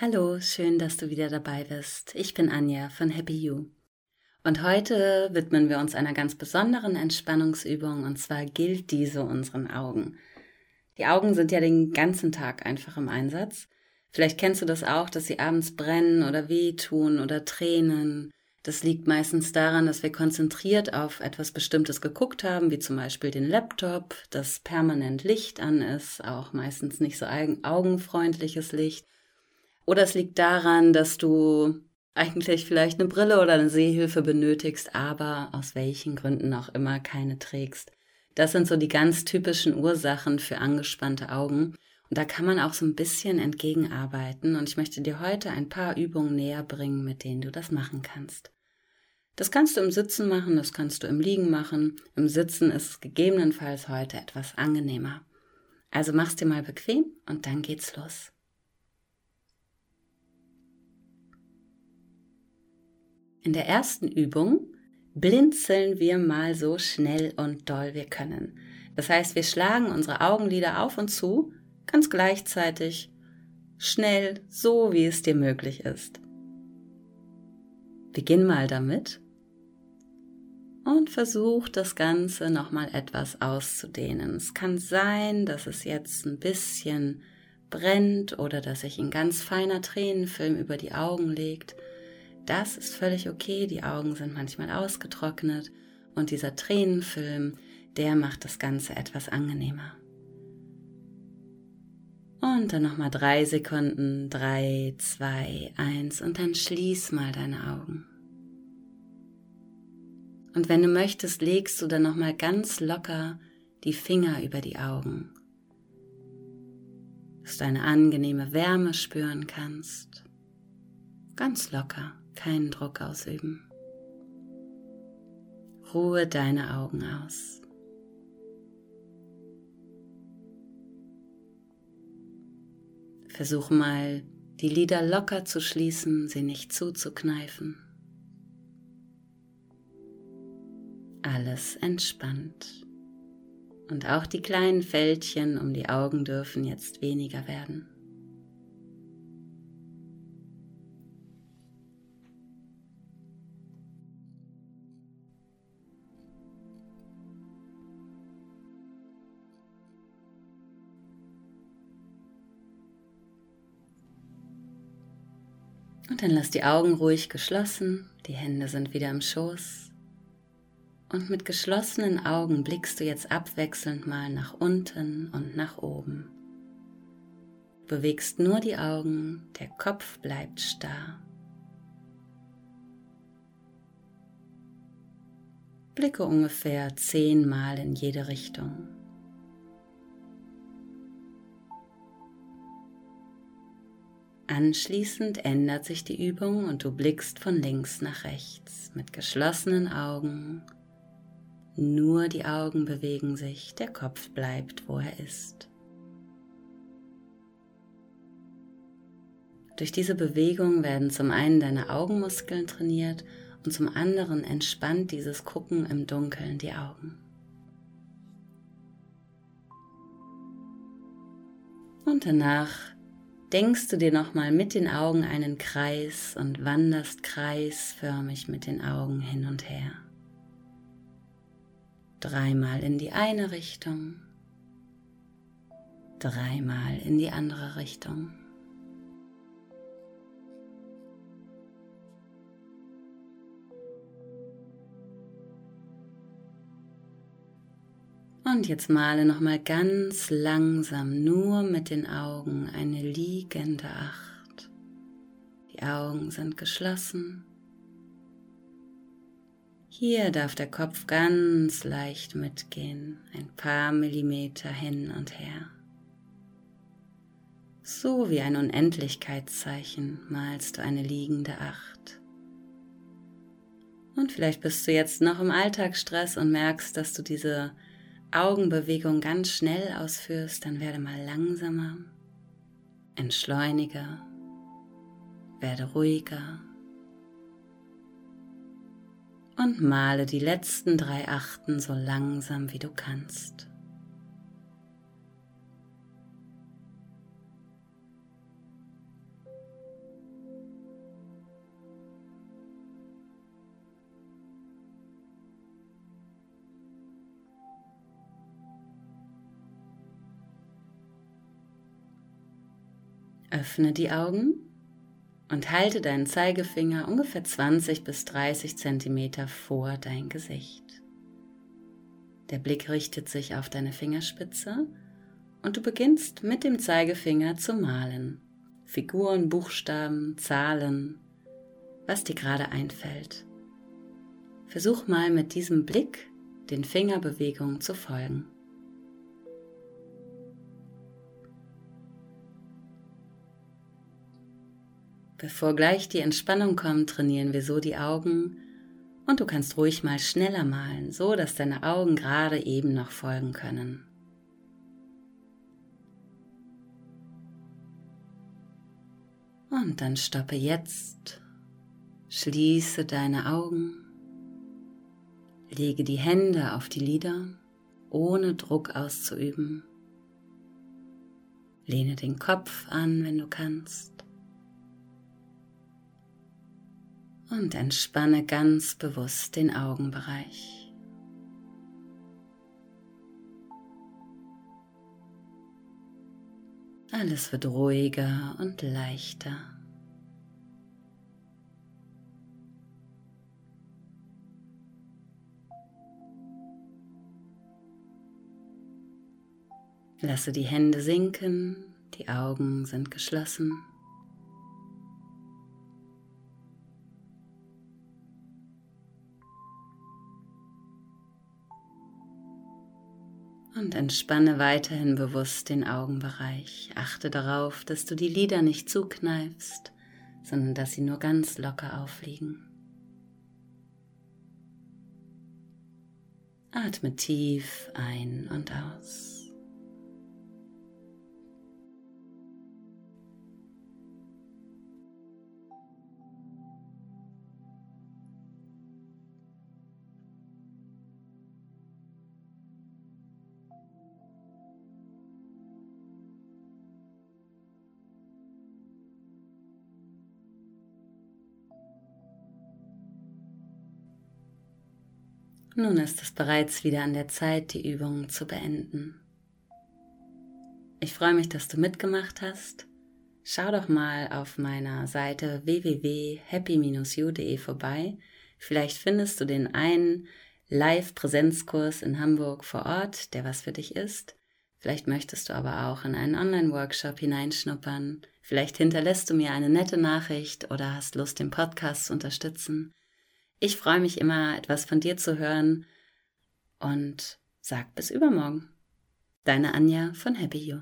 Hallo, schön, dass du wieder dabei bist. Ich bin Anja von Happy You. Und heute widmen wir uns einer ganz besonderen Entspannungsübung und zwar gilt diese unseren Augen. Die Augen sind ja den ganzen Tag einfach im Einsatz. Vielleicht kennst du das auch, dass sie abends brennen oder wehtun oder tränen. Das liegt meistens daran, dass wir konzentriert auf etwas Bestimmtes geguckt haben, wie zum Beispiel den Laptop, dass permanent Licht an ist, auch meistens nicht so augenfreundliches Licht oder es liegt daran, dass du eigentlich vielleicht eine Brille oder eine Sehhilfe benötigst, aber aus welchen Gründen auch immer keine trägst. Das sind so die ganz typischen Ursachen für angespannte Augen. Und da kann man auch so ein bisschen entgegenarbeiten. Und ich möchte dir heute ein paar Übungen näher bringen, mit denen du das machen kannst. Das kannst du im Sitzen machen, das kannst du im Liegen machen. Im Sitzen ist gegebenenfalls heute etwas angenehmer. Also mach's dir mal bequem und dann geht's los. In der ersten Übung blinzeln wir mal so schnell und doll wir können. Das heißt, wir schlagen unsere Augenlider auf und zu, ganz gleichzeitig, schnell, so wie es dir möglich ist. Beginn mal damit und versuch das Ganze nochmal etwas auszudehnen. Es kann sein, dass es jetzt ein bisschen brennt oder dass sich ein ganz feiner Tränenfilm über die Augen legt. Das ist völlig okay, die Augen sind manchmal ausgetrocknet und dieser Tränenfilm, der macht das Ganze etwas angenehmer. Und dann nochmal drei Sekunden, drei, zwei, eins und dann schließ mal deine Augen. Und wenn du möchtest, legst du dann nochmal ganz locker die Finger über die Augen, dass du eine angenehme Wärme spüren kannst. Ganz locker keinen Druck ausüben. Ruhe deine Augen aus. Versuch mal, die Lider locker zu schließen, sie nicht zuzukneifen. Alles entspannt. Und auch die kleinen Fältchen um die Augen dürfen jetzt weniger werden. Und dann lass die Augen ruhig geschlossen, die Hände sind wieder im Schoß. Und mit geschlossenen Augen blickst du jetzt abwechselnd mal nach unten und nach oben. Du bewegst nur die Augen, der Kopf bleibt starr. Blicke ungefähr zehnmal in jede Richtung. Anschließend ändert sich die Übung und du blickst von links nach rechts mit geschlossenen Augen. Nur die Augen bewegen sich, der Kopf bleibt, wo er ist. Durch diese Bewegung werden zum einen deine Augenmuskeln trainiert und zum anderen entspannt dieses Gucken im Dunkeln die Augen. Und danach denkst du dir nochmal mit den Augen einen Kreis und wanderst kreisförmig mit den Augen hin und her. Dreimal in die eine Richtung, dreimal in die andere Richtung. Und jetzt male nochmal ganz langsam nur mit den Augen eine liegende Acht. Die Augen sind geschlossen. Hier darf der Kopf ganz leicht mitgehen, ein paar Millimeter hin und her. So wie ein Unendlichkeitszeichen malst du eine liegende Acht. Und vielleicht bist du jetzt noch im Alltagsstress und merkst, dass du diese Augenbewegung ganz schnell ausführst, dann werde mal langsamer, entschleunige, werde ruhiger und male die letzten drei Achten so langsam wie du kannst. Öffne die Augen und halte deinen Zeigefinger ungefähr 20 bis 30 Zentimeter vor dein Gesicht. Der Blick richtet sich auf deine Fingerspitze und du beginnst mit dem Zeigefinger zu malen. Figuren, Buchstaben, Zahlen, was dir gerade einfällt. Versuch mal mit diesem Blick den Fingerbewegungen zu folgen. Bevor gleich die Entspannung kommt, trainieren wir so die Augen und du kannst ruhig mal schneller malen, so dass deine Augen gerade eben noch folgen können. Und dann stoppe jetzt, schließe deine Augen, lege die Hände auf die Lider, ohne Druck auszuüben. Lehne den Kopf an, wenn du kannst. Und entspanne ganz bewusst den Augenbereich. Alles wird ruhiger und leichter. Lasse die Hände sinken, die Augen sind geschlossen. Und entspanne weiterhin bewusst den Augenbereich. Achte darauf, dass du die Lider nicht zukneifst, sondern dass sie nur ganz locker aufliegen. Atme tief ein und aus. Nun ist es bereits wieder an der Zeit, die Übung zu beenden. Ich freue mich, dass du mitgemacht hast. Schau doch mal auf meiner Seite www.happy-u.de vorbei. Vielleicht findest du den einen Live-Präsenzkurs in Hamburg vor Ort, der was für dich ist. Vielleicht möchtest du aber auch in einen Online-Workshop hineinschnuppern. Vielleicht hinterlässt du mir eine nette Nachricht oder hast Lust, den Podcast zu unterstützen. Ich freue mich immer, etwas von dir zu hören und sag bis übermorgen. Deine Anja von Happy You.